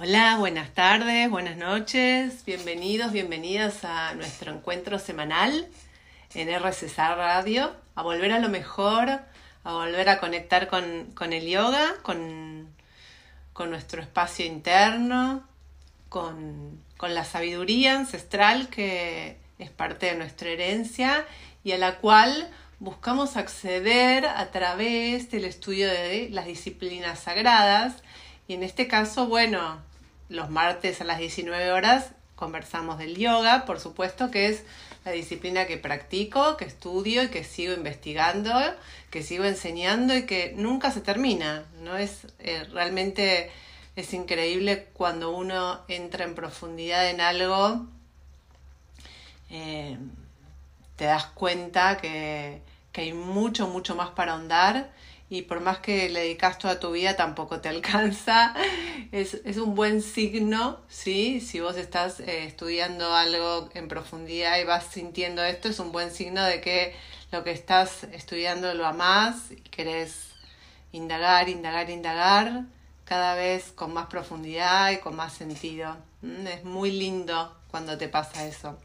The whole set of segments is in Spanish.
Hola, buenas tardes, buenas noches, bienvenidos, bienvenidas a nuestro encuentro semanal en RCC Radio, a volver a lo mejor, a volver a conectar con, el yoga, con, con, nuestro espacio interno, con, con la sabiduría ancestral que es parte de nuestra herencia y a la cual buscamos acceder a través del estudio de las disciplinas sagradas. Y en este caso, bueno, los martes a las 19 horas conversamos del yoga, por supuesto que es la disciplina que practico, que estudio y que sigo investigando, que sigo enseñando y que nunca se termina. No es eh, realmente es increíble cuando uno entra en profundidad en algo, eh, te das cuenta que, que hay mucho, mucho más para ahondar y por más que le dedicas toda tu vida tampoco te alcanza. Es, un buen signo, ¿sí? Si vos estás eh, estudiando algo en profundidad y vas sintiendo esto, es un buen signo de que lo que estás estudiando lo amás y querés indagar, indagar, indagar cada vez con más profundidad y con más sentido. Mm, es muy lindo cuando te pasa eso.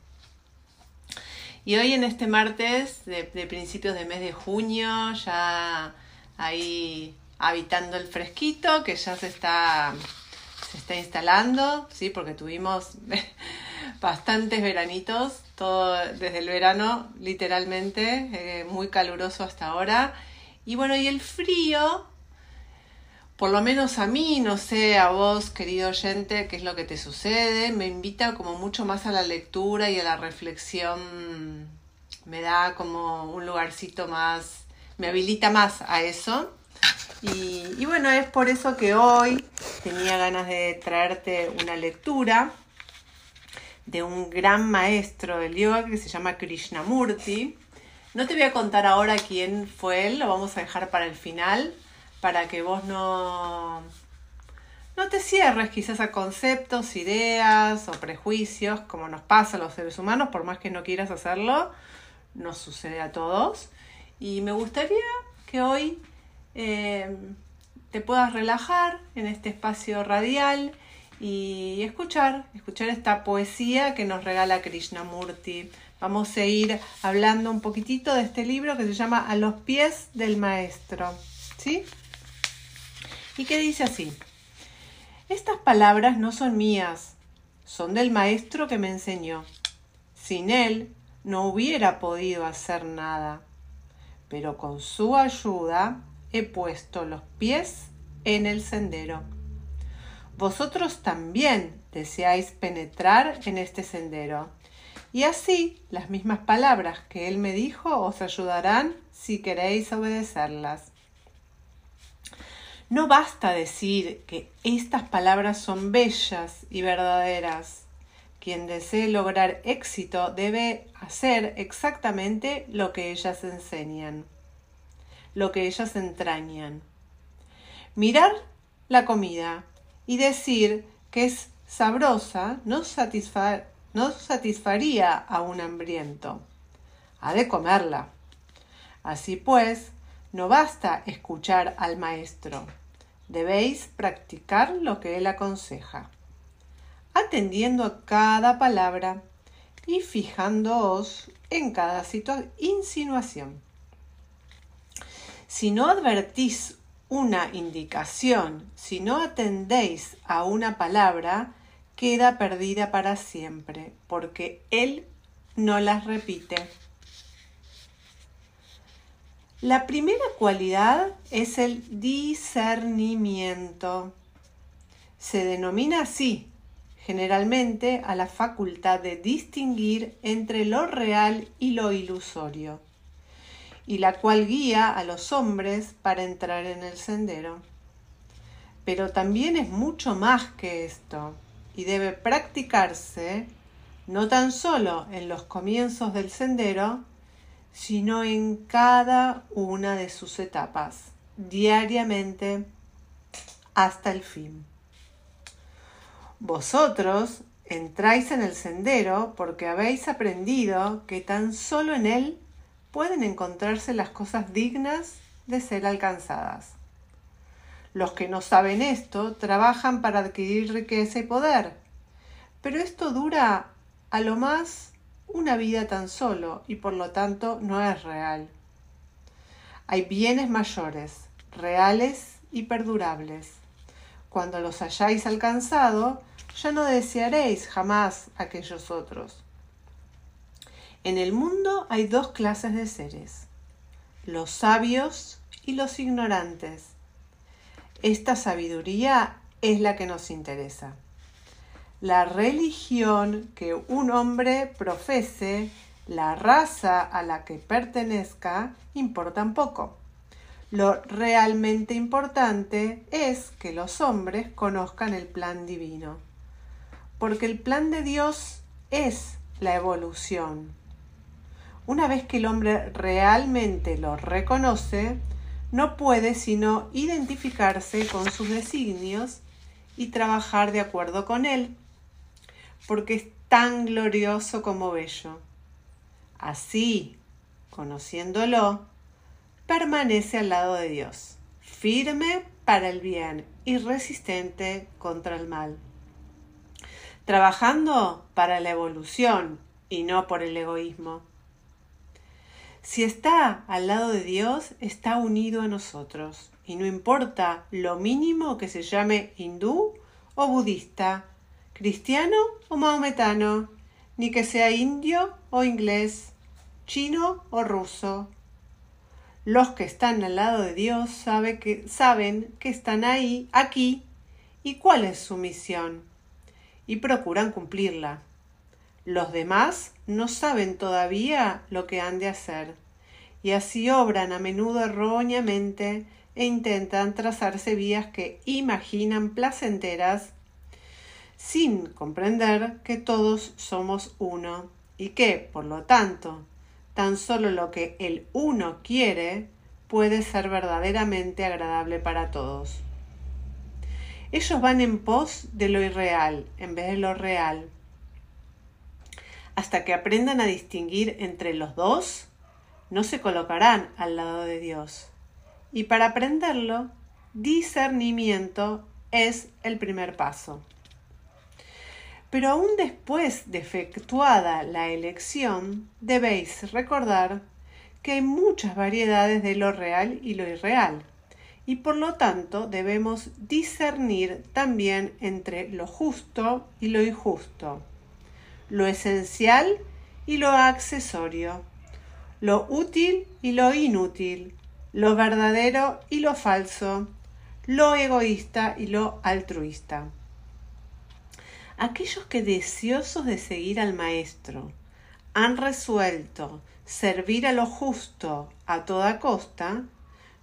Y hoy en este martes de principios de mes de junio, ya ahí habitando el fresquito que ya se está, se está instalando, ¿sí? porque tuvimos bastantes veranitos, todo desde el verano literalmente, eh, muy caluroso hasta ahora. Y bueno, y el frío, por lo menos a mí, no sé, a vos, querido oyente, qué es lo que te sucede, me invita como mucho más a la lectura y a la reflexión, me da como un lugarcito más me habilita más a eso. Y, bueno, es por eso que hoy tenía ganas de traerte una lectura de un gran maestro del yoga que se llama Krishnamurti. No te voy a contar ahora quién fue él, lo vamos a dejar para el final, para que vos no, no te cierres quizás a conceptos, ideas o prejuicios, como nos pasa a los seres humanos, por más que no quieras hacerlo, nos sucede a todos. Y me gustaría que hoy eh, te puedas relajar en este espacio radial y escuchar, escuchar esta poesía que nos regala Krishnamurti. Vamos a ir hablando un poquitito de este libro que se llama A los pies del maestro. ¿Sí? Y que dice así. Estas palabras no son mías, son del maestro que me enseñó. Sin él no hubiera podido hacer nada pero con su ayuda he puesto los pies en el sendero. Vosotros también deseáis penetrar en este sendero, y así las mismas palabras que él me dijo os ayudarán si queréis obedecerlas. No basta decir que estas palabras son bellas y verdaderas. Quien desee lograr éxito debe hacer exactamente lo que ellas enseñan, lo que ellas entrañan. Mirar la comida y decir que es sabrosa no, no satisfaría a un hambriento. Ha de comerla. Así pues, no basta escuchar al maestro. Debéis practicar lo que él aconseja atendiendo a cada palabra y fijándoos en cada insinuación. Si no advertís una indicación, si no atendéis a una palabra, queda perdida para siempre, porque Él no las repite. La primera cualidad es el discernimiento. Se denomina así generalmente a la facultad de distinguir entre lo real y lo ilusorio, y la cual guía a los hombres para entrar en el sendero. Pero también es mucho más que esto, y debe practicarse no tan solo en los comienzos del sendero, sino en cada una de sus etapas, diariamente hasta el fin. Vosotros entráis en el sendero porque habéis aprendido que tan solo en él pueden encontrarse las cosas dignas de ser alcanzadas. Los que no saben esto trabajan para adquirir riqueza y poder. Pero esto dura a lo más una vida tan solo y por lo tanto no es real. Hay bienes mayores, reales y perdurables. Cuando los hayáis alcanzado, ya no desearéis jamás aquellos otros. En el mundo hay dos clases de seres, los sabios y los ignorantes. Esta sabiduría es la que nos interesa. La religión que un hombre profese, la raza a la que pertenezca, importan poco. Lo realmente importante es que los hombres conozcan el plan divino, porque el plan de Dios es la evolución. Una vez que el hombre realmente lo reconoce, no puede sino identificarse con sus designios y trabajar de acuerdo con él, porque es tan glorioso como bello. Así, conociéndolo, permanece al lado de Dios, firme para el bien y resistente contra el mal, trabajando para la evolución y no por el egoísmo. Si está al lado de Dios, está unido a nosotros. Y no importa lo mínimo que se llame hindú o budista, cristiano o maometano, ni que sea indio o inglés, chino o ruso. Los que están al lado de Dios sabe que, saben que están ahí, aquí, y cuál es su misión, y procuran cumplirla. Los demás no saben todavía lo que han de hacer, y así obran a menudo erróneamente e intentan trazarse vías que imaginan placenteras sin comprender que todos somos uno y que, por lo tanto, tan solo lo que el uno quiere puede ser verdaderamente agradable para todos. Ellos van en pos de lo irreal en vez de lo real hasta que aprendan a distinguir entre los dos, no se colocarán al lado de Dios. Y para aprenderlo, discernimiento es el primer paso. Pero aún después de efectuada la elección, debéis recordar que hay muchas variedades de lo real y lo irreal, y por lo tanto debemos discernir también entre lo justo y lo injusto lo esencial y lo accesorio, lo útil y lo inútil, lo verdadero y lo falso, lo egoísta y lo altruista. Aquellos que deseosos de seguir al Maestro han resuelto servir a lo justo a toda costa,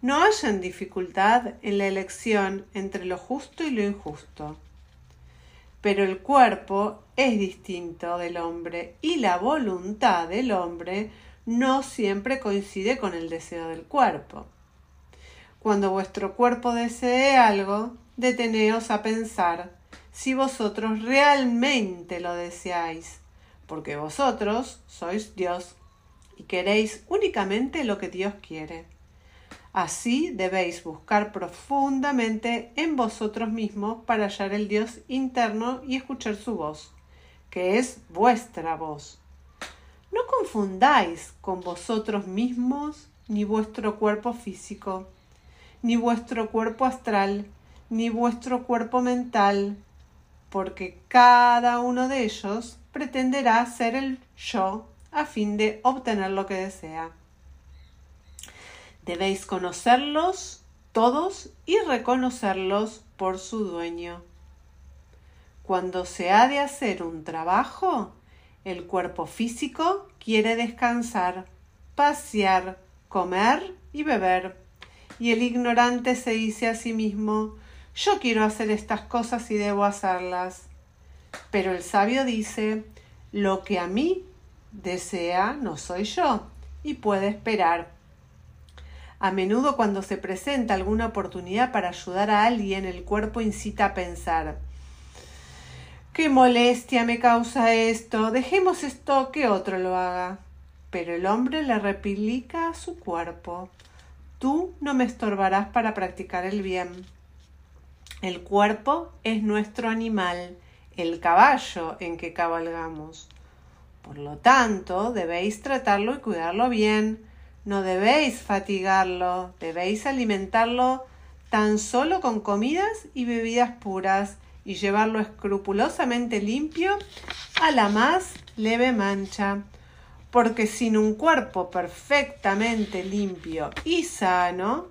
no hayan dificultad en la elección entre lo justo y lo injusto pero el cuerpo es distinto del hombre y la voluntad del hombre no siempre coincide con el deseo del cuerpo. Cuando vuestro cuerpo desee algo, deteneos a pensar si vosotros realmente lo deseáis, porque vosotros sois Dios y queréis únicamente lo que Dios quiere. Así debéis buscar profundamente en vosotros mismos para hallar el Dios interno y escuchar su voz, que es vuestra voz. No confundáis con vosotros mismos ni vuestro cuerpo físico, ni vuestro cuerpo astral, ni vuestro cuerpo mental, porque cada uno de ellos pretenderá ser el yo a fin de obtener lo que desea. Debéis conocerlos todos y reconocerlos por su dueño. Cuando se ha de hacer un trabajo, el cuerpo físico quiere descansar, pasear, comer y beber. Y el ignorante se dice a sí mismo yo quiero hacer estas cosas y debo hacerlas. Pero el sabio dice lo que a mí desea no soy yo y puede esperar a menudo cuando se presenta alguna oportunidad para ayudar a alguien, el cuerpo incita a pensar Qué molestia me causa esto. Dejemos esto que otro lo haga. Pero el hombre le replica a su cuerpo Tú no me estorbarás para practicar el bien. El cuerpo es nuestro animal, el caballo en que cabalgamos. Por lo tanto, debéis tratarlo y cuidarlo bien. No debéis fatigarlo, debéis alimentarlo tan solo con comidas y bebidas puras y llevarlo escrupulosamente limpio a la más leve mancha. Porque sin un cuerpo perfectamente limpio y sano,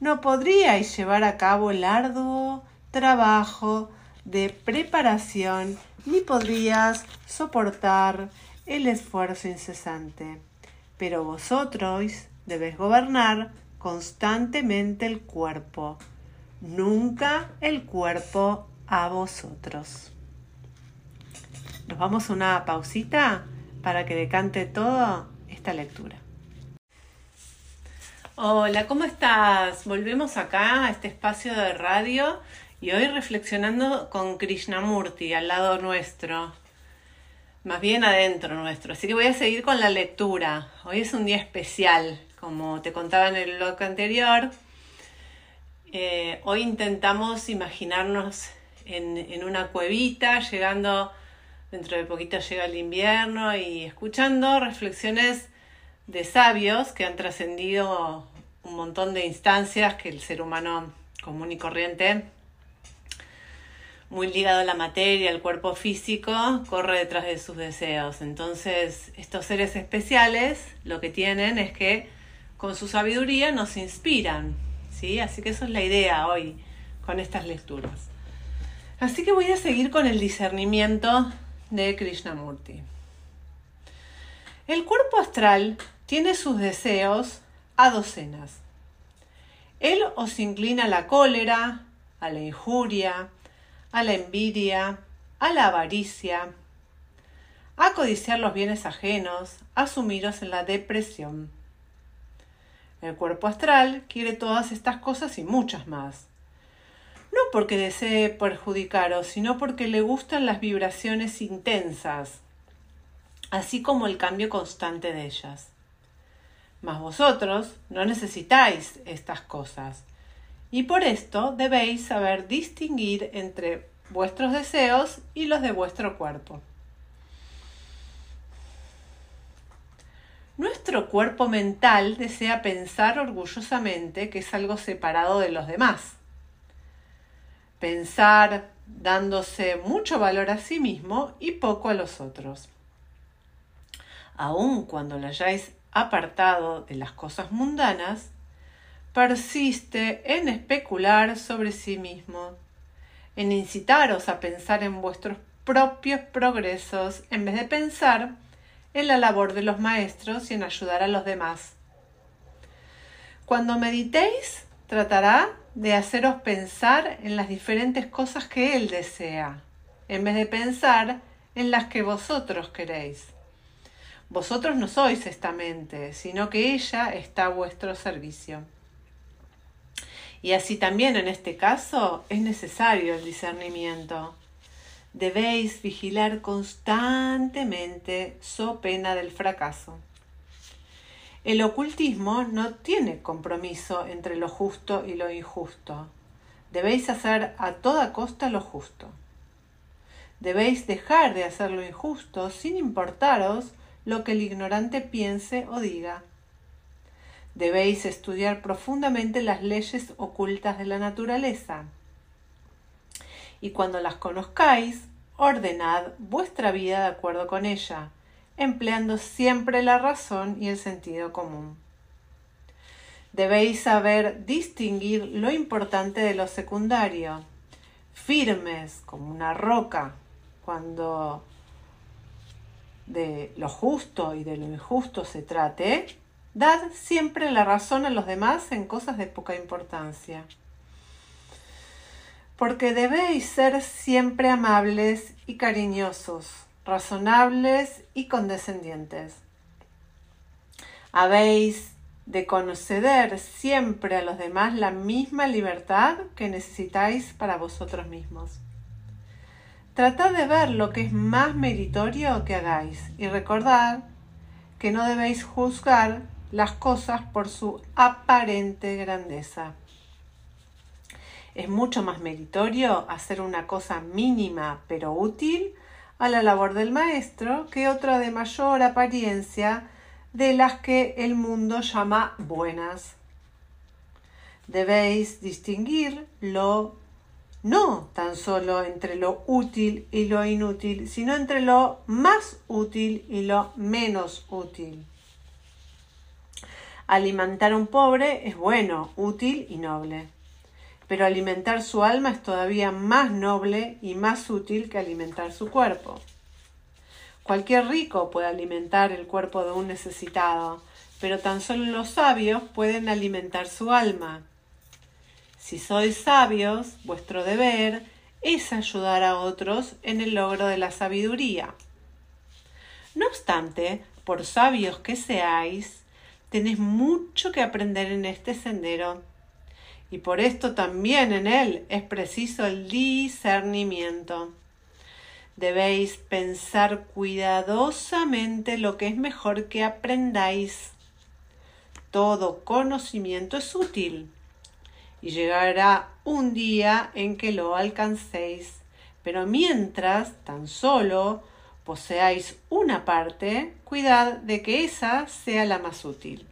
no podríais llevar a cabo el arduo trabajo de preparación ni podrías soportar el esfuerzo incesante. Pero vosotros debéis gobernar constantemente el cuerpo, nunca el cuerpo a vosotros. Nos vamos a una pausita para que decante todo esta lectura. Hola, ¿cómo estás? Volvemos acá a este espacio de radio y hoy reflexionando con Krishnamurti al lado nuestro, más bien adentro nuestro. Así que voy a seguir con la lectura. Hoy es un día especial, como te contaba en el blog anterior. Eh, hoy intentamos imaginarnos en, en una cuevita, llegando, dentro de poquito llega el invierno y escuchando reflexiones de sabios que han trascendido un montón de instancias que el ser humano común y corriente, muy ligado a la materia, al cuerpo físico, corre detrás de sus deseos. Entonces, estos seres especiales lo que tienen es que con su sabiduría nos inspiran, ¿sí? Así que eso es la idea hoy con estas lecturas. Así que voy a seguir con el discernimiento de Krishnamurti. El cuerpo astral tiene sus deseos a docenas. Él os inclina a la cólera, a la injuria, a la envidia, a la avaricia, a codiciar los bienes ajenos, a sumiros en la depresión. El cuerpo astral quiere todas estas cosas y muchas más. No porque desee perjudicaros, sino porque le gustan las vibraciones intensas, así como el cambio constante de ellas. Mas vosotros no necesitáis estas cosas, y por esto debéis saber distinguir entre vuestros deseos y los de vuestro cuerpo. Nuestro cuerpo mental desea pensar orgullosamente que es algo separado de los demás. Pensar dándose mucho valor a sí mismo y poco a los otros. Aun cuando lo hayáis apartado de las cosas mundanas, persiste en especular sobre sí mismo, en incitaros a pensar en vuestros propios progresos en vez de pensar en la labor de los maestros y en ayudar a los demás. Cuando meditéis, tratará de haceros pensar en las diferentes cosas que Él desea, en vez de pensar en las que vosotros queréis. Vosotros no sois esta mente, sino que ella está a vuestro servicio. Y así también en este caso es necesario el discernimiento. Debéis vigilar constantemente so pena del fracaso. El ocultismo no tiene compromiso entre lo justo y lo injusto. Debéis hacer a toda costa lo justo. Debéis dejar de hacer lo injusto sin importaros lo que el ignorante piense o diga. Debéis estudiar profundamente las leyes ocultas de la naturaleza. Y cuando las conozcáis, ordenad vuestra vida de acuerdo con ella, empleando siempre la razón y el sentido común. Debéis saber distinguir lo importante de lo secundario, firmes como una roca, cuando de lo justo y de lo injusto se trate, dad siempre la razón a los demás en cosas de poca importancia. Porque debéis ser siempre amables y cariñosos, razonables y condescendientes. Habéis de conceder siempre a los demás la misma libertad que necesitáis para vosotros mismos. Tratad de ver lo que es más meritorio que hagáis y recordad que no debéis juzgar las cosas por su aparente grandeza. Es mucho más meritorio hacer una cosa mínima pero útil a la labor del maestro que otra de mayor apariencia de las que el mundo llama buenas. Debéis distinguir lo no tan solo entre lo útil y lo inútil, sino entre lo más útil y lo menos útil. Alimentar a un pobre es bueno, útil y noble, pero alimentar su alma es todavía más noble y más útil que alimentar su cuerpo. Cualquier rico puede alimentar el cuerpo de un necesitado, pero tan solo los sabios pueden alimentar su alma. Si sois sabios, vuestro deber es ayudar a otros en el logro de la sabiduría. No obstante, por sabios que seáis, tenéis mucho que aprender en este sendero, y por esto también en él es preciso el discernimiento. Debéis pensar cuidadosamente lo que es mejor que aprendáis. Todo conocimiento es útil y llegará un día en que lo alcancéis. Pero mientras tan solo poseáis una parte, cuidad de que esa sea la más útil.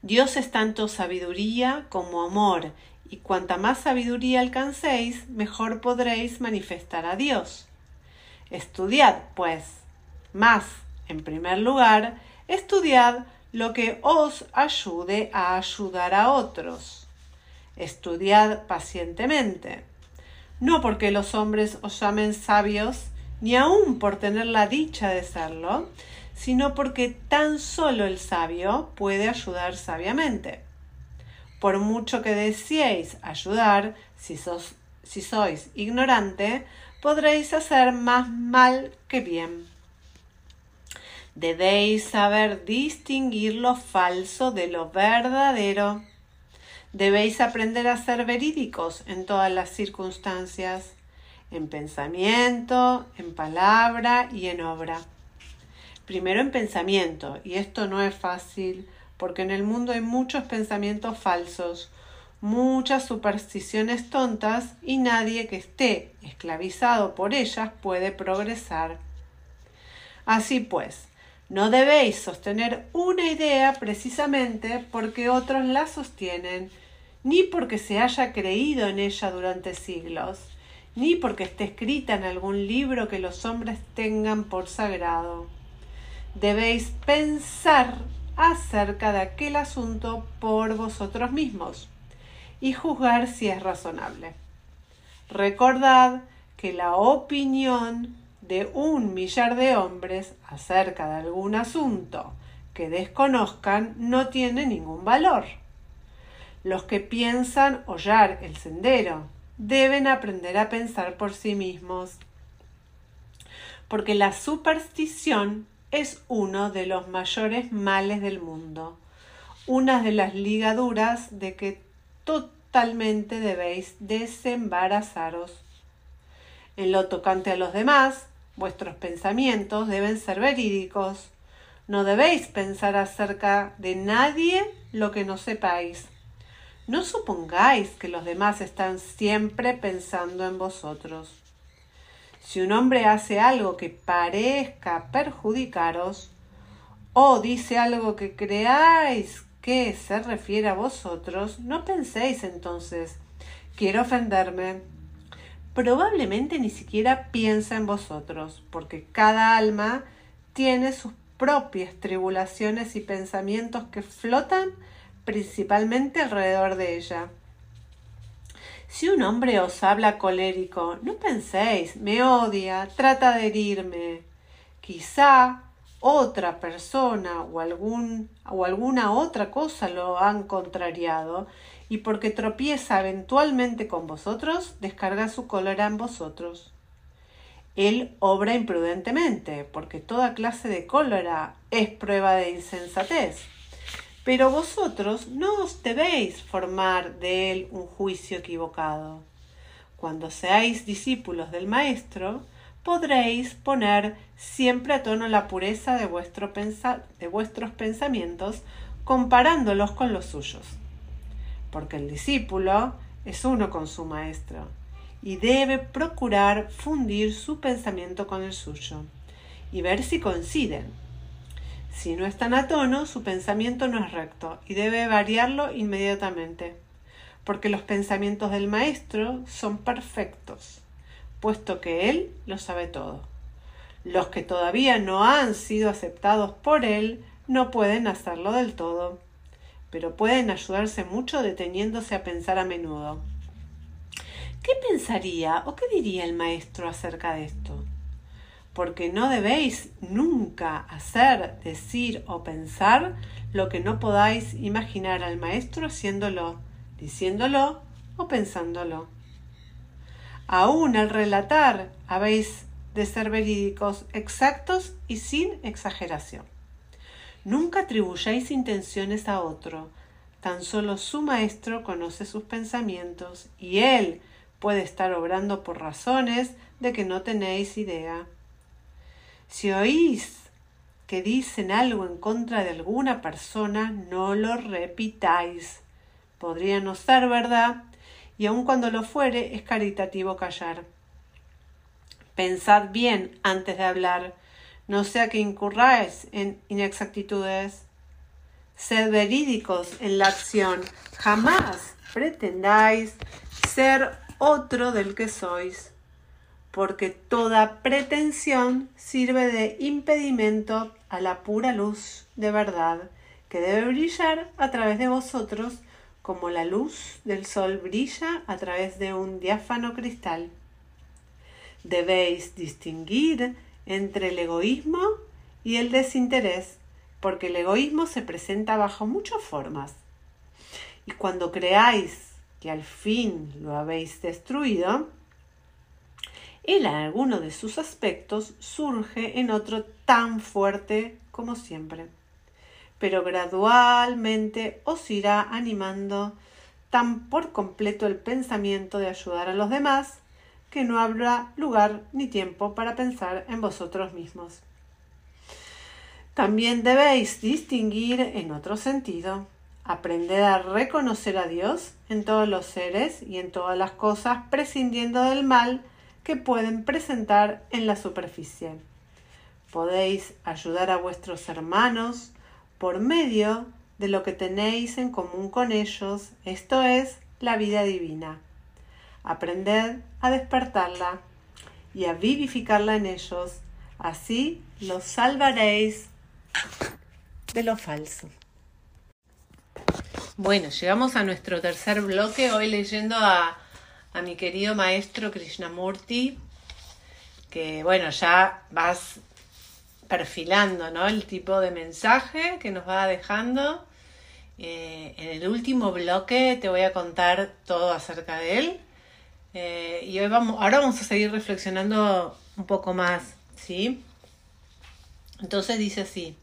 Dios es tanto sabiduría como amor, y cuanta más sabiduría alcancéis, mejor podréis manifestar a Dios. Estudiad, pues, más, en primer lugar, estudiad lo que os ayude a ayudar a otros. Estudiad pacientemente, no porque los hombres os llamen sabios, ni aun por tener la dicha de serlo, sino porque tan solo el sabio puede ayudar sabiamente. Por mucho que deseéis ayudar, si, si sois ignorante, podréis hacer más mal que bien. Debéis saber distinguir lo falso de lo verdadero. Debéis aprender a ser verídicos en todas las circunstancias, en pensamiento, en palabra y en obra. Primero en pensamiento, y esto no es fácil, porque en el mundo hay muchos pensamientos falsos, muchas supersticiones tontas y nadie que esté esclavizado por ellas puede progresar. Así pues, no debéis sostener una idea precisamente porque otros la sostienen, ni porque se haya creído en ella durante siglos, ni porque esté escrita en algún libro que los hombres tengan por sagrado. Debéis pensar acerca de aquel asunto por vosotros mismos y juzgar si es razonable. Recordad que la opinión de un millar de hombres acerca de algún asunto que desconozcan no tiene ningún valor. Los que piensan hollar el sendero deben aprender a pensar por sí mismos, porque la superstición es uno de los mayores males del mundo, una de las ligaduras de que totalmente debéis desembarazaros. En lo tocante a los demás, Vuestros pensamientos deben ser verídicos. No debéis pensar acerca de nadie lo que no sepáis. No supongáis que los demás están siempre pensando en vosotros. Si un hombre hace algo que parezca perjudicaros, o dice algo que creáis que se refiere a vosotros, no penséis entonces, quiero ofenderme probablemente ni siquiera piensa en vosotros, porque cada alma tiene sus propias tribulaciones y pensamientos que flotan principalmente alrededor de ella. Si un hombre os habla colérico, no penséis, me odia, trata de herirme. Quizá otra persona o, o alguna otra cosa lo han contrariado y porque tropieza eventualmente con vosotros, descarga su cólera en vosotros. Él obra imprudentemente, porque toda clase de cólera es prueba de insensatez. Pero vosotros no os debéis formar de él un juicio equivocado. Cuando seáis discípulos del Maestro, podréis poner siempre a tono la pureza de, vuestro de vuestros pensamientos comparándolos con los suyos porque el discípulo es uno con su maestro y debe procurar fundir su pensamiento con el suyo y ver si coinciden. Si no están a tono, su pensamiento no es recto y debe variarlo inmediatamente, porque los pensamientos del maestro son perfectos, puesto que él lo sabe todo. Los que todavía no han sido aceptados por él no pueden hacerlo del todo, pero pueden ayudarse mucho deteniéndose a pensar a menudo. ¿Qué pensaría o qué diría el maestro acerca de esto? Porque no debéis nunca hacer, decir o pensar lo que no podáis imaginar al maestro haciéndolo, diciéndolo o pensándolo. Aún al relatar habéis de ser verídicos, exactos y sin exageración. Nunca atribuyáis intenciones a otro, tan solo su maestro conoce sus pensamientos y él puede estar obrando por razones de que no tenéis idea. Si oís que dicen algo en contra de alguna persona, no lo repitáis. Podría no ser verdad, y aun cuando lo fuere, es caritativo callar. Pensad bien antes de hablar, no sea que incurráis en inexactitudes. Sed verídicos en la acción, jamás pretendáis ser otro del que sois, porque toda pretensión sirve de impedimento a la pura luz de verdad que debe brillar a través de vosotros como la luz del sol brilla a través de un diáfano cristal. Debéis distinguir entre el egoísmo y el desinterés, porque el egoísmo se presenta bajo muchas formas. Y cuando creáis que al fin lo habéis destruido, en alguno de sus aspectos surge en otro tan fuerte como siempre, pero gradualmente os irá animando tan por completo el pensamiento de ayudar a los demás que no habrá lugar ni tiempo para pensar en vosotros mismos. También debéis distinguir en otro sentido Aprended a reconocer a Dios en todos los seres y en todas las cosas, prescindiendo del mal que pueden presentar en la superficie. Podéis ayudar a vuestros hermanos por medio de lo que tenéis en común con ellos, esto es la vida divina. Aprended a despertarla y a vivificarla en ellos, así los salvaréis de lo falso. Bueno, llegamos a nuestro tercer bloque, hoy leyendo a, mi querido maestro Krishnamurti, que bueno, ya vas perfilando ¿no? el tipo de mensaje que nos va dejando. Eh, en el último bloque te voy a contar todo acerca de él. Eh, y hoy vamos, ahora vamos a seguir reflexionando un poco más, ¿sí? Entonces dice así.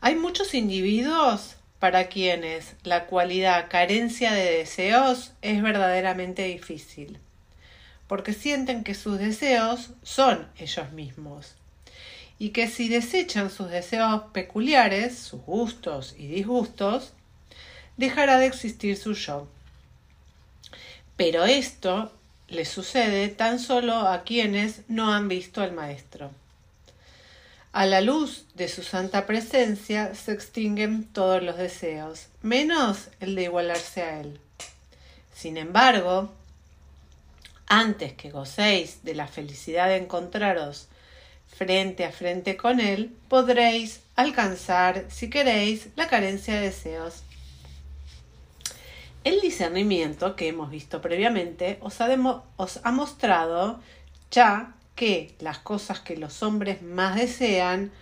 Hay muchos individuos para quienes la cualidad carencia de deseos es verdaderamente difícil, porque sienten que sus deseos son ellos mismos, y que si desechan sus deseos peculiares, sus gustos y disgustos, dejará de existir su yo. Pero esto le sucede tan solo a quienes no han visto al Maestro. A la luz de su santa presencia se extinguen todos los deseos, menos el de igualarse a él. Sin embargo, antes que gocéis de la felicidad de encontraros frente a frente con él, podréis alcanzar, si queréis, la carencia de deseos. El discernimiento que hemos visto previamente os ha, os ha mostrado ya que las cosas que los hombres más desean,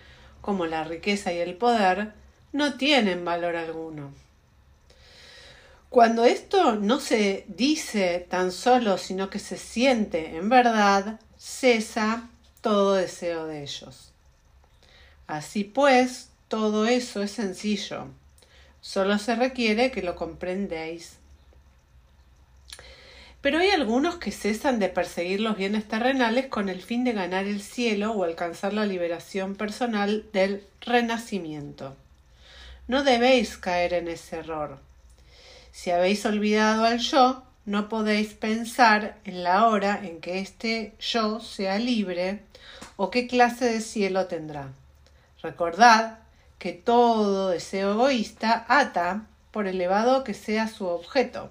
como la riqueza y el poder, no tienen valor alguno. Cuando esto no se dice tan solo, sino que se siente en verdad, cesa todo deseo de ellos. Así pues, todo eso es sencillo. Solo se requiere que lo comprendéis. Pero hay algunos que cesan de perseguir los bienes terrenales con el fin de ganar el cielo o alcanzar la liberación personal del renacimiento. No debéis caer en ese error. Si habéis olvidado al yo, no podéis pensar en la hora en que este yo sea libre o qué clase de cielo tendrá. Recordad que todo deseo egoísta ata por elevado que sea su objeto.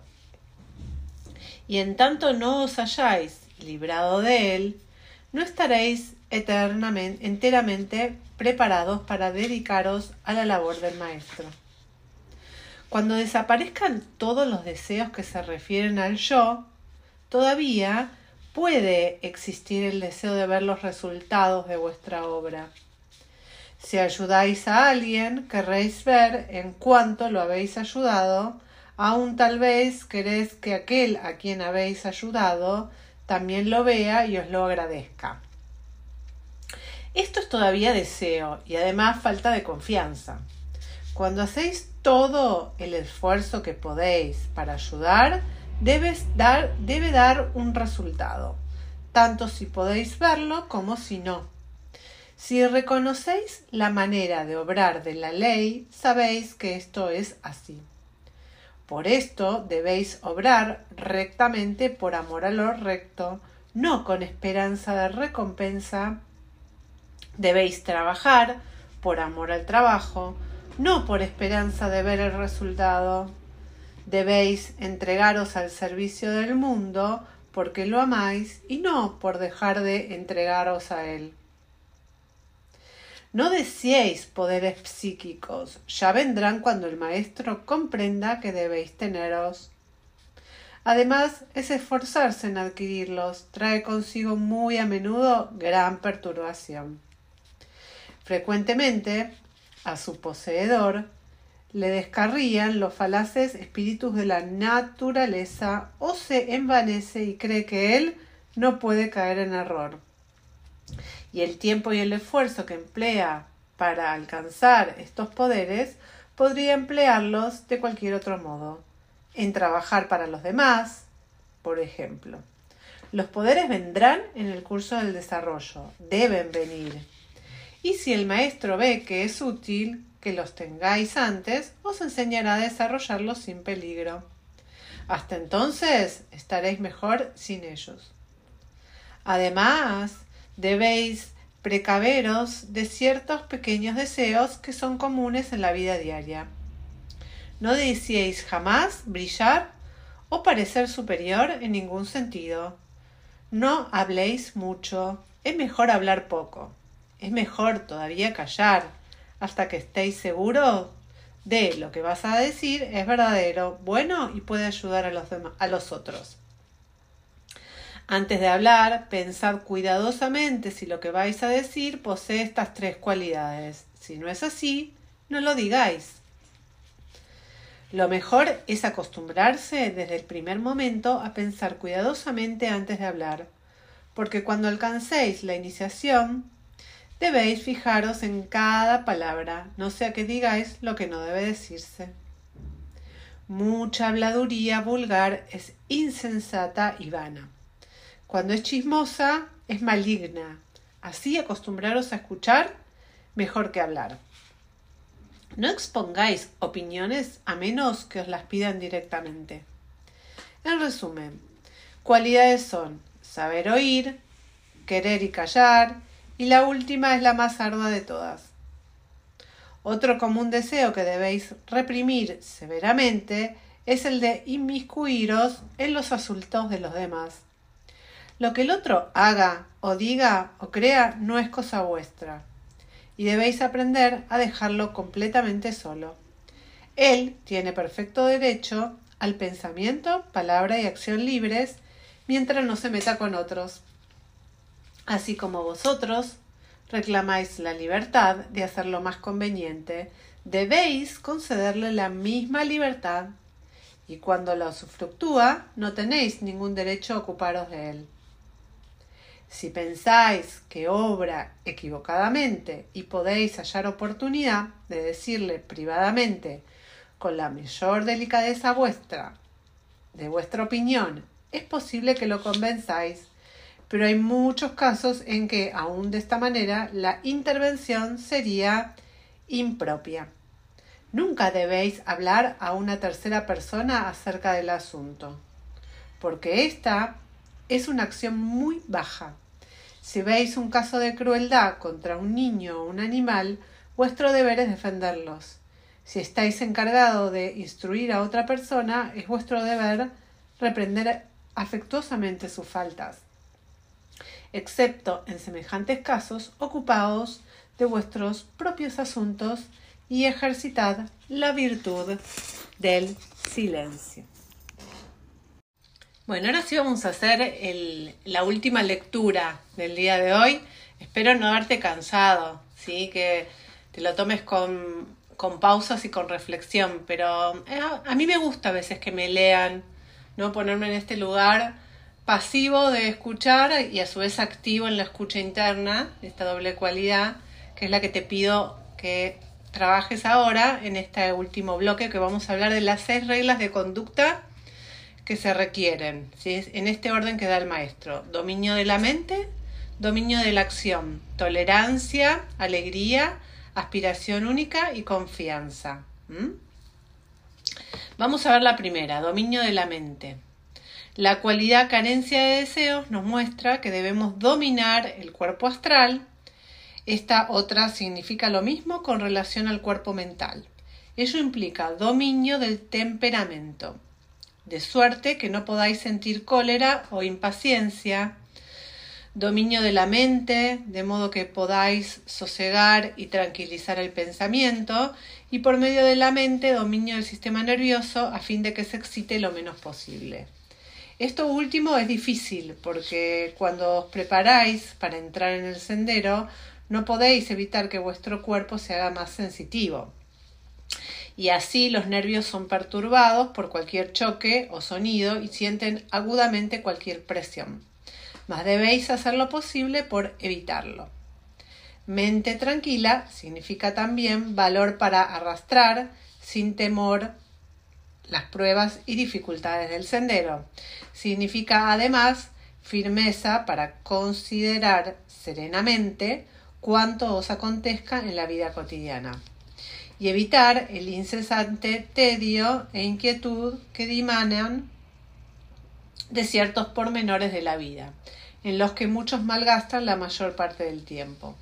Y en tanto no os hayáis librado de él, no estaréis eternamente, enteramente preparados para dedicaros a la labor del maestro. Cuando desaparezcan todos los deseos que se refieren al yo, todavía puede existir el deseo de ver los resultados de vuestra obra. Si ayudáis a alguien, querréis ver en cuánto lo habéis ayudado, aun tal vez queréis que aquel a quien habéis ayudado también lo vea y os lo agradezca. Esto es todavía deseo y además falta de confianza. Cuando hacéis todo el esfuerzo que podéis para ayudar, debe dar un resultado, tanto si podéis verlo como si no. Si reconocéis la manera de obrar de la ley, sabéis que esto es así. Por esto debéis obrar rectamente por amor a lo recto, no con esperanza de recompensa. Debéis trabajar por amor al trabajo, no por esperanza de ver el resultado. Debéis entregaros al servicio del mundo porque lo amáis y no por dejar de entregaros a él. No deseéis poderes psíquicos, ya vendrán cuando el maestro comprenda que debéis teneros. Además, es esforzarse en adquirirlos trae consigo muy a menudo gran perturbación. Frecuentemente, a su poseedor le descarrían los falaces espíritus de la naturaleza o se envanece y cree que él no puede caer en error. Y el tiempo y el esfuerzo que emplea para alcanzar estos poderes podría emplearlos de cualquier otro modo, en trabajar para los demás, por ejemplo. Los poderes vendrán en el curso del desarrollo, deben venir. Y si el maestro ve que es útil que los tengáis antes, os enseñará a desarrollarlos sin peligro. Hasta entonces estaréis mejor sin ellos. Además, debéis precaveros de ciertos pequeños deseos que son comunes en la vida diaria. No deseéis jamás brillar o parecer superior en ningún sentido. No habléis mucho, es mejor hablar poco es mejor todavía callar hasta que estéis seguros de lo que vas a decir es verdadero, bueno y puede ayudar a los, a los otros. Antes de hablar, pensad cuidadosamente si lo que vais a decir posee estas tres cualidades. Si no es así, no lo digáis. Lo mejor es acostumbrarse desde el primer momento a pensar cuidadosamente antes de hablar, porque cuando alcancéis la iniciación, Debéis fijaros en cada palabra, no sea que digáis lo que no debe decirse. Mucha habladuría vulgar es insensata y vana. Cuando es chismosa, es maligna. Así acostumbraros a escuchar mejor que hablar. No expongáis opiniones a menos que os las pidan directamente. En resumen, cualidades son saber oír, querer y callar, y la última es la más ardua de todas. Otro común deseo que debéis reprimir severamente es el de inmiscuiros en los asuntos de los demás. Lo que el otro haga o diga o crea no es cosa vuestra, y debéis aprender a dejarlo completamente solo. Él tiene perfecto derecho al pensamiento, palabra y acción libres mientras no se meta con otros así como vosotros reclamáis la libertad de hacer lo más conveniente, debéis concederle la misma libertad, y cuando la usufructúa, no tenéis ningún derecho a ocuparos de él. Si pensáis que obra equivocadamente y podéis hallar oportunidad de decirle privadamente, con la mayor delicadeza vuestra, de vuestra opinión, es posible que lo convenzáis pero hay muchos casos en que, aún de esta manera, la intervención sería impropia. Nunca debéis hablar a una tercera persona acerca del asunto, porque esta es una acción muy baja. Si veis un caso de crueldad contra un niño o un animal, vuestro deber es defenderlos. Si estáis encargado de instruir a otra persona, es vuestro deber reprender afectuosamente sus faltas. Excepto en semejantes casos, ocupaos de vuestros propios asuntos y ejercitad la virtud del silencio. Bueno, ahora sí vamos a hacer la última lectura del día de hoy. Espero no haberte cansado, ¿sí? que te lo tomes con, pausas y con reflexión, pero eh, a mí me gusta a veces que me lean, ¿no? Ponerme en este lugar pasivo de escuchar y a su vez activo en la escucha interna, esta doble cualidad, que es la que te pido que trabajes ahora en este último bloque que vamos a hablar de las seis reglas de conducta que se requieren, ¿sí? en este orden que da el maestro. Dominio de la mente, dominio de la acción, tolerancia, alegría, aspiración única y confianza. Vamos a ver la primera, dominio de la mente. La cualidad carencia de deseos nos muestra que debemos dominar el cuerpo astral. Esta otra significa lo mismo con relación al cuerpo mental. Ello implica dominio del temperamento, de suerte que no podáis sentir cólera o impaciencia, dominio de la mente, de modo que podáis sosegar y tranquilizar el pensamiento, y por medio de la mente dominio del sistema nervioso a fin de que se excite lo menos posible. Esto último es difícil porque cuando os preparáis para entrar en el sendero no podéis evitar que vuestro cuerpo se haga más sensitivo. Y así los nervios son perturbados por cualquier choque o sonido y sienten agudamente cualquier presión mas debéis hacer lo posible por evitarlo. Mente tranquila significa también valor para arrastrar sin temor las pruebas y dificultades del sendero. Significa además firmeza para considerar serenamente cuanto os acontezca en la vida cotidiana y evitar el incesante tedio e inquietud que dimanan de ciertos pormenores de la vida, en los que muchos malgastan la mayor parte del tiempo.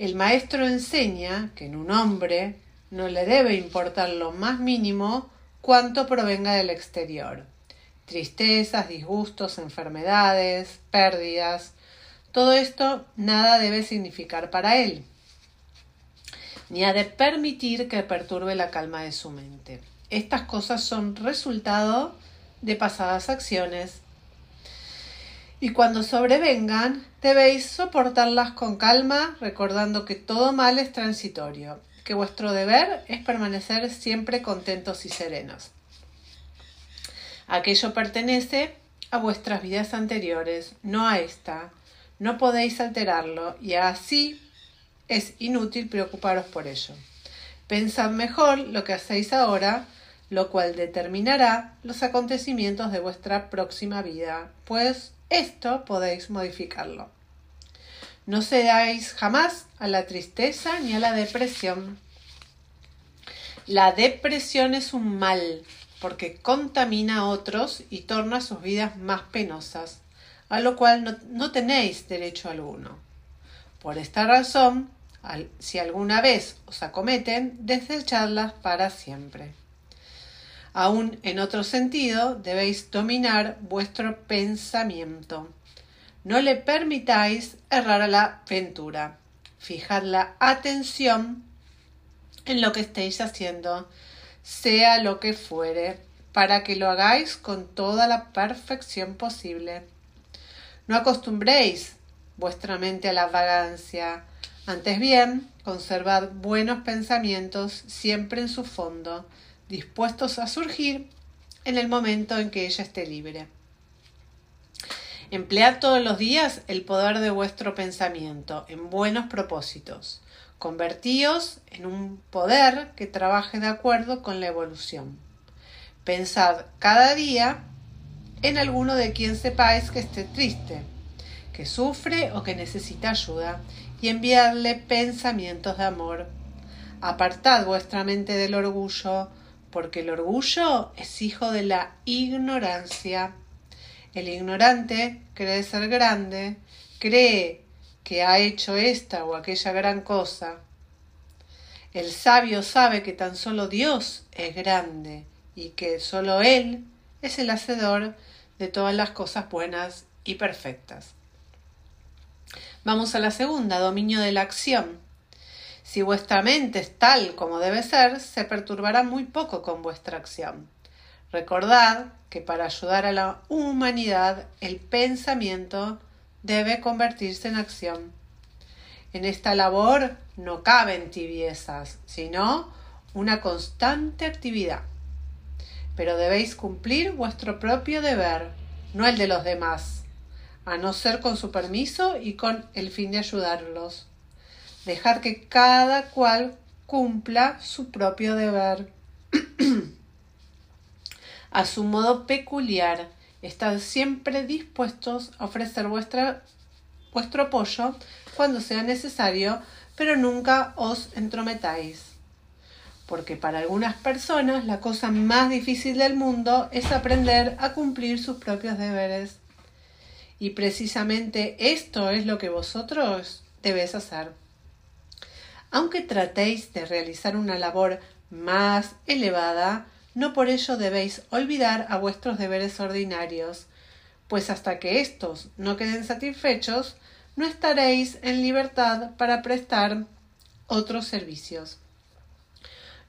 El maestro enseña que en un hombre no le debe importar lo más mínimo cuanto provenga del exterior. Tristezas, disgustos, enfermedades, pérdidas, todo esto nada debe significar para él, ni ha de permitir que perturbe la calma de su mente. Estas cosas son resultado de pasadas acciones. Y cuando sobrevengan, debéis soportarlas con calma, recordando que todo mal es transitorio, que vuestro deber es permanecer siempre contentos y serenos. Aquello pertenece a vuestras vidas anteriores, no a esta. No podéis alterarlo y así es inútil preocuparos por ello. Pensad mejor lo que hacéis ahora lo cual determinará los acontecimientos de vuestra próxima vida, pues esto podéis modificarlo. No cedáis jamás a la tristeza ni a la depresión. La depresión es un mal, porque contamina a otros y torna sus vidas más penosas, a lo cual no, no tenéis derecho alguno. Por esta razón, si alguna vez os acometen, desechadlas para siempre. Aún en otro sentido, debéis dominar vuestro pensamiento. No le permitáis errar a la ventura. Fijad la atención en lo que estéis haciendo, sea lo que fuere, para que lo hagáis con toda la perfección posible. No acostumbréis vuestra mente a la vagancia, antes bien, conservad buenos pensamientos siempre en su fondo, dispuestos a surgir en el momento en que ella esté libre. Emplead todos los días el poder de vuestro pensamiento en buenos propósitos. Convertíos en un poder que trabaje de acuerdo con la evolución. Pensad cada día en alguno de quien sepáis que esté triste, que sufre o que necesita ayuda, y enviadle pensamientos de amor Apartad vuestra mente del orgullo, porque el orgullo es hijo de la ignorancia. El ignorante cree ser grande, cree que ha hecho esta o aquella gran cosa. El sabio sabe que tan solo Dios es grande y que solo Él es el hacedor de todas las cosas buenas y perfectas. Vamos a la segunda, dominio de la acción. Si vuestra mente es tal como debe ser, se perturbará muy poco con vuestra acción. Recordad que para ayudar a la humanidad el pensamiento debe convertirse en acción. En esta labor no caben tibiezas, sino una constante actividad. Pero debéis cumplir vuestro propio deber, no el de los demás, a no ser con su permiso y con el fin de ayudarlos. Dejar que cada cual cumpla su propio deber. a su modo peculiar, estad siempre dispuestos a ofrecer vuestro apoyo cuando sea necesario, pero nunca os entrometáis. Porque para algunas personas la cosa más difícil del mundo es aprender a cumplir sus propios deberes. Y precisamente esto es lo que vosotros debéis hacer. Aunque tratéis de realizar una labor más elevada, no por ello debéis olvidar a vuestros deberes ordinarios, pues hasta que éstos no queden satisfechos, no estaréis en libertad para prestar otros servicios.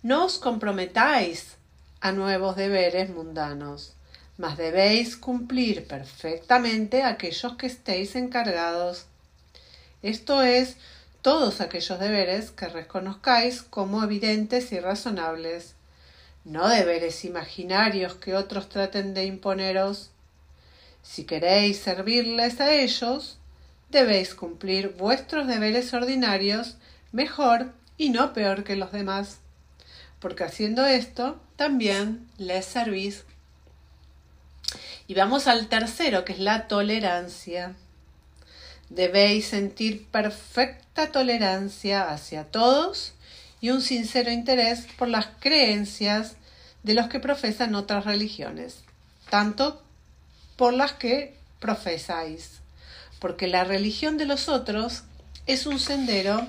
No os comprometáis a nuevos deberes mundanos, mas debéis cumplir perfectamente aquellos que estéis encargados. Esto es, todos aquellos deberes que reconozcáis como evidentes y razonables, no deberes imaginarios que otros traten de imponeros. Si queréis servirles a ellos, debéis cumplir vuestros deberes ordinarios mejor y no peor que los demás, porque haciendo esto también les servís. Y vamos al tercero, que es la tolerancia. Debéis sentir perfecta tolerancia hacia todos y un sincero interés por las creencias de los que profesan otras religiones, tanto por las que profesáis, porque la religión de los otros es un sendero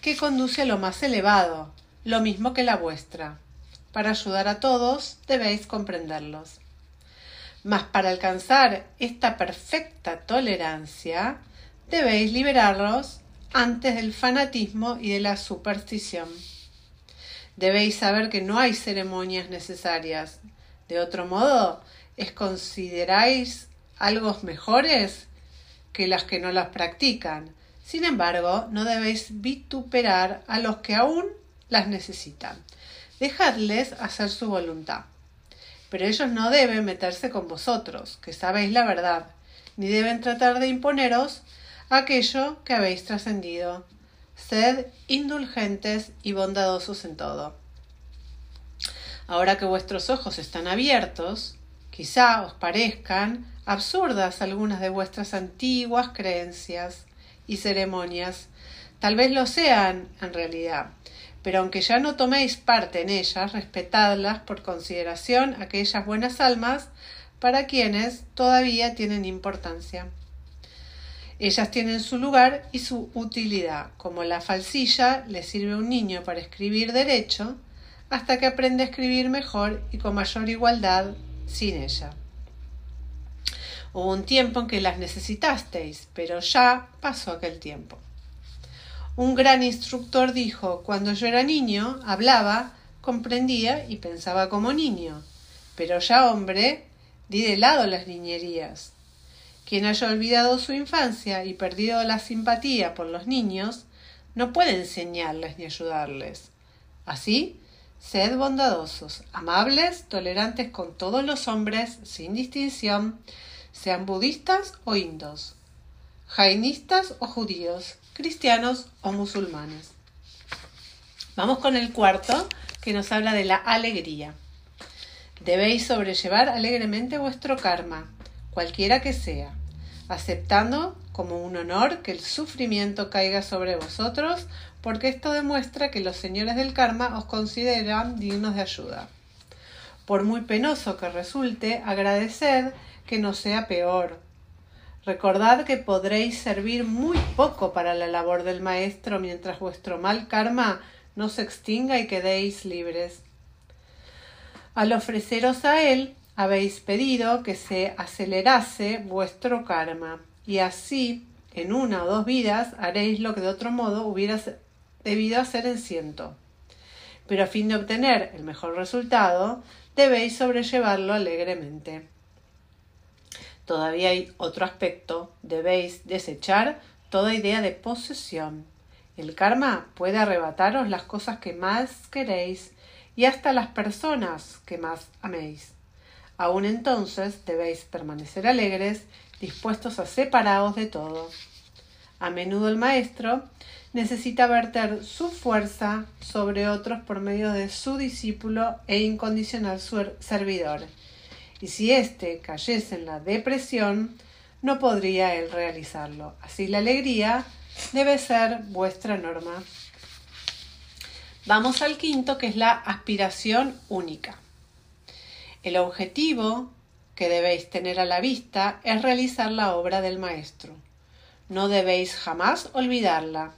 que conduce a lo más elevado, lo mismo que la vuestra. Para ayudar a todos debéis comprenderlos. Mas para alcanzar esta perfecta tolerancia, debéis liberarlos antes del fanatismo y de la superstición. Debéis saber que no hay ceremonias necesarias. De otro modo, ¿es consideráis algo mejores que las que no las practican. Sin embargo, no debéis vituperar a los que aún las necesitan. Dejadles hacer su voluntad. Pero ellos no deben meterse con vosotros, que sabéis la verdad, ni deben tratar de imponeros aquello que habéis trascendido. Sed indulgentes y bondadosos en todo. Ahora que vuestros ojos están abiertos, quizá os parezcan absurdas algunas de vuestras antiguas creencias y ceremonias. Tal vez lo sean en realidad, pero aunque ya no toméis parte en ellas, respetadlas por consideración aquellas buenas almas para quienes todavía tienen importancia. Ellas tienen su lugar y su utilidad, como la falsilla le sirve a un niño para escribir derecho, hasta que aprende a escribir mejor y con mayor igualdad sin ella. Hubo un tiempo en que las necesitasteis, pero ya pasó aquel tiempo. Un gran instructor dijo, cuando yo era niño, hablaba, comprendía y pensaba como niño, pero ya hombre, di de lado las niñerías. Quien haya olvidado su infancia y perdido la simpatía por los niños, no puede enseñarles ni ayudarles. Así, sed bondadosos, amables, tolerantes con todos los hombres, sin distinción, sean budistas o indos, jainistas o judíos, cristianos o musulmanes. Vamos con el cuarto, que nos habla de la alegría. Debéis sobrellevar alegremente vuestro karma, cualquiera que sea. aceptando como un honor que el sufrimiento caiga sobre vosotros, porque esto demuestra que los señores del karma os consideran dignos de ayuda. Por muy penoso que resulte, agradeced que no sea peor. Recordad que podréis servir muy poco para la labor del Maestro mientras vuestro mal karma no se extinga y quedéis libres. Al ofreceros a Él, habéis pedido que se acelerase vuestro karma, y así, en una o dos vidas, haréis lo que de otro modo hubieras debido hacer en ciento. Pero a fin de obtener el mejor resultado, debéis sobrellevarlo alegremente. Todavía hay otro aspecto, debéis desechar toda idea de posesión. El karma puede arrebataros las cosas que más queréis y hasta las personas que más améis. Aun entonces debéis permanecer alegres, dispuestos a separaros de todo. A menudo el maestro necesita verter su fuerza sobre otros por medio de su discípulo e incondicional servidor. Y si éste cayese en la depresión, no podría él realizarlo. Así la alegría debe ser vuestra norma. Vamos al quinto, que es la aspiración única. El objetivo que debéis tener a la vista es realizar la obra del Maestro. No debéis jamás olvidarla.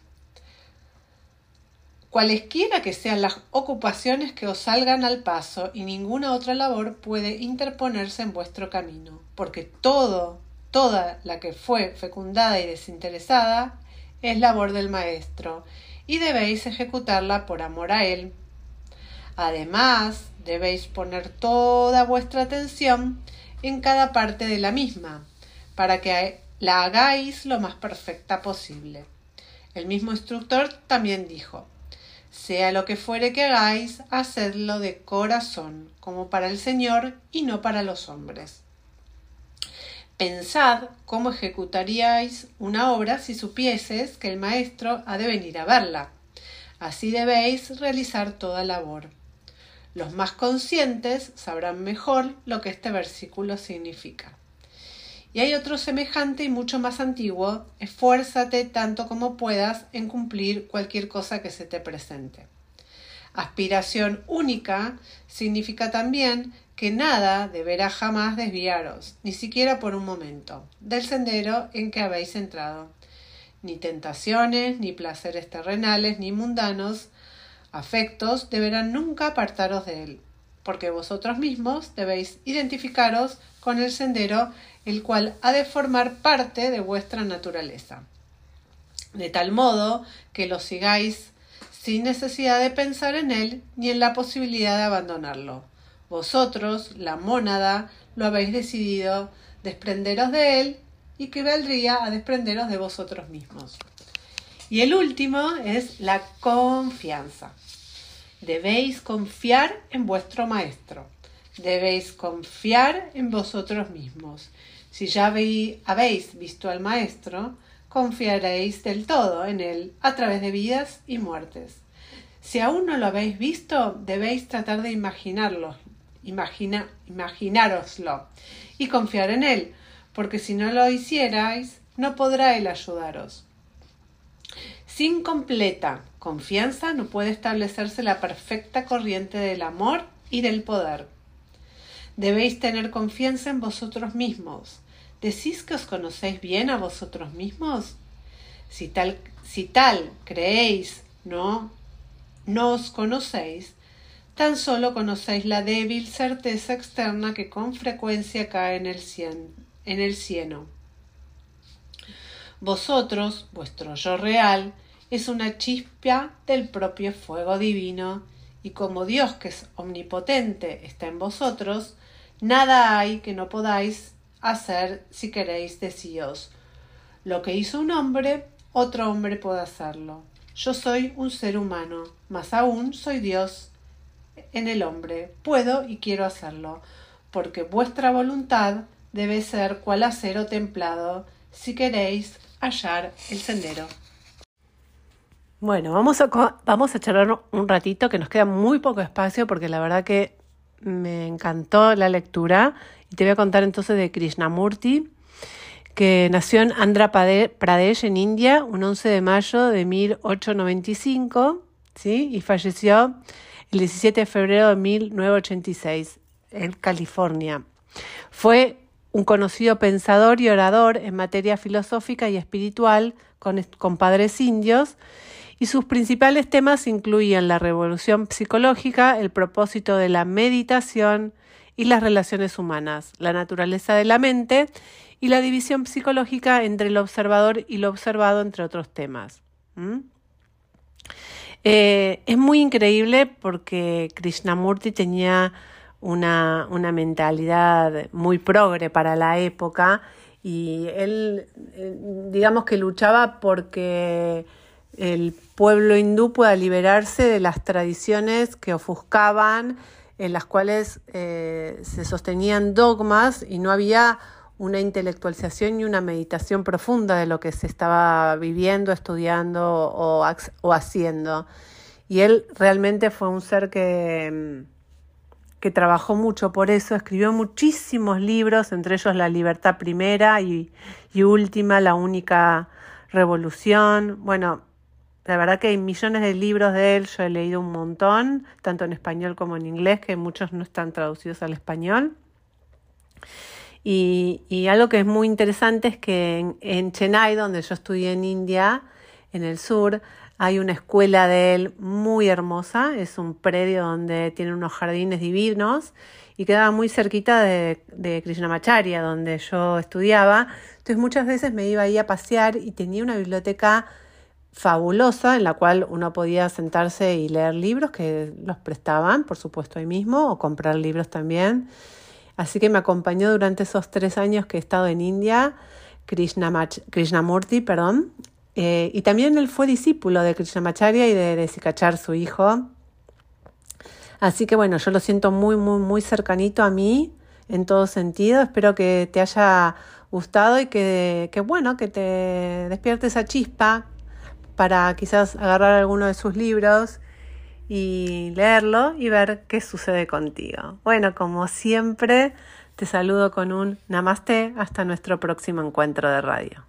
Cualesquiera que sean las ocupaciones que os salgan al paso y ninguna otra labor puede interponerse en vuestro camino, porque todo, toda la que fue fecundada y desinteresada es labor del Maestro, y debéis ejecutarla por amor a Él. Además, debéis poner toda vuestra atención en cada parte de la misma, para que la hagáis lo más perfecta posible. El mismo instructor también dijo sea lo que fuere que hagáis, hacedlo de corazón, como para el Señor y no para los hombres. Pensad cómo ejecutaríais una obra si supieses que el maestro ha de venir a verla. Así debéis realizar toda labor. Los más conscientes sabrán mejor lo que este versículo significa. Y hay otro semejante y mucho más antiguo, esfuérzate tanto como puedas en cumplir cualquier cosa que se te presente. Aspiración única significa también que nada deberá jamás desviaros, ni siquiera por un momento, del sendero en que habéis entrado. Ni tentaciones, ni placeres terrenales, ni mundanos, afectos deberán nunca apartaros de él, porque vosotros mismos debéis identificaros con el sendero, el cual ha de formar parte de vuestra naturaleza, de tal modo que lo sigáis sin necesidad de pensar en él ni en la posibilidad de abandonarlo. Vosotros, la mónada, lo habéis decidido desprenderos de él y que valdría a desprenderos de vosotros mismos. Y el último es la confianza. Debéis confiar en vuestro Maestro. Debéis confiar en vosotros mismos. Si ya habéis visto al Maestro, confiaréis del todo en él a través de vidas y muertes. Si aún no lo habéis visto, debéis tratar de imaginarlo, imagina, imaginároslo y confiar en él, porque si no lo hicierais, no podrá él ayudaros. Sin completa confianza no puede establecerse la perfecta corriente del amor y del poder. Debéis tener confianza en vosotros mismos. ¿Decís que os conocéis bien a vosotros mismos? Si tal, si tal creéis, no, no os conocéis, tan solo conocéis la débil certeza externa que con frecuencia cae en el, cien, en el cieno. Vosotros, vuestro yo real, es una chispa del propio fuego divino, y como Dios que es omnipotente está en vosotros, nada hay que no podáis hacer si queréis decíos. Lo que hizo un hombre, otro hombre puede hacerlo. Yo soy un ser humano, más aún soy Dios en el hombre. Puedo y quiero hacerlo, porque vuestra voluntad debe ser cual acero templado si queréis hallar el sendero. Bueno, vamos a, vamos a charlar un ratito que nos queda muy poco espacio porque la verdad que me encantó la lectura y te voy a contar entonces de Krishnamurti, que nació en Andhra Pradesh, en India, un 11 de mayo de 1895, ¿sí? y falleció el 17 de febrero de 1986 en California. Fue un conocido pensador y orador en materia filosófica y espiritual con, con padres indios, y sus principales temas incluían la revolución psicológica, el propósito de la meditación y las relaciones humanas, la naturaleza de la mente y la división psicológica entre el observador y lo observado, entre otros temas. Eh, es muy increíble porque Krishnamurti tenía una, una, mentalidad muy progre para la época y él, eh, digamos que luchaba porque el pueblo hindú pueda liberarse de las tradiciones que ofuscaban, en las cuales eh, se sostenían dogmas y no había una intelectualización y una meditación profunda de lo que se estaba viviendo, estudiando o, haciendo. Y él realmente fue un ser que, que trabajó mucho por eso, escribió muchísimos libros, entre ellos La Libertad Primera y, y Última, La Única Revolución. Bueno, la verdad que hay millones de libros de él, yo he leído un montón, tanto en español como en inglés, que muchos no están traducidos al español. Y, algo que es muy interesante es que en, Chennai, donde yo estudié en India, en el sur, hay una escuela de él muy hermosa, es un predio donde tiene unos jardines divinos y quedaba muy cerquita de, de Krishnamacharya, donde yo estudiaba. Entonces muchas veces me iba ahí a pasear y tenía una biblioteca fabulosa en la cual uno podía sentarse y leer libros que los prestaban, por supuesto, ahí mismo, o comprar libros también. Así que me acompañó durante esos tres años que he estado en India, Krishnamurti, perdón, eh, y también él fue discípulo de Krishnamacharya y de, de Sikachar, su hijo. Así que bueno, yo lo siento muy, muy, muy cercanito a mí en todo sentido. Espero que te haya gustado y que, que bueno, que te despierte esa chispa para quizás agarrar alguno de sus libros y leerlo y ver qué sucede contigo. Bueno, como siempre, te saludo con un namaste hasta nuestro próximo encuentro de radio.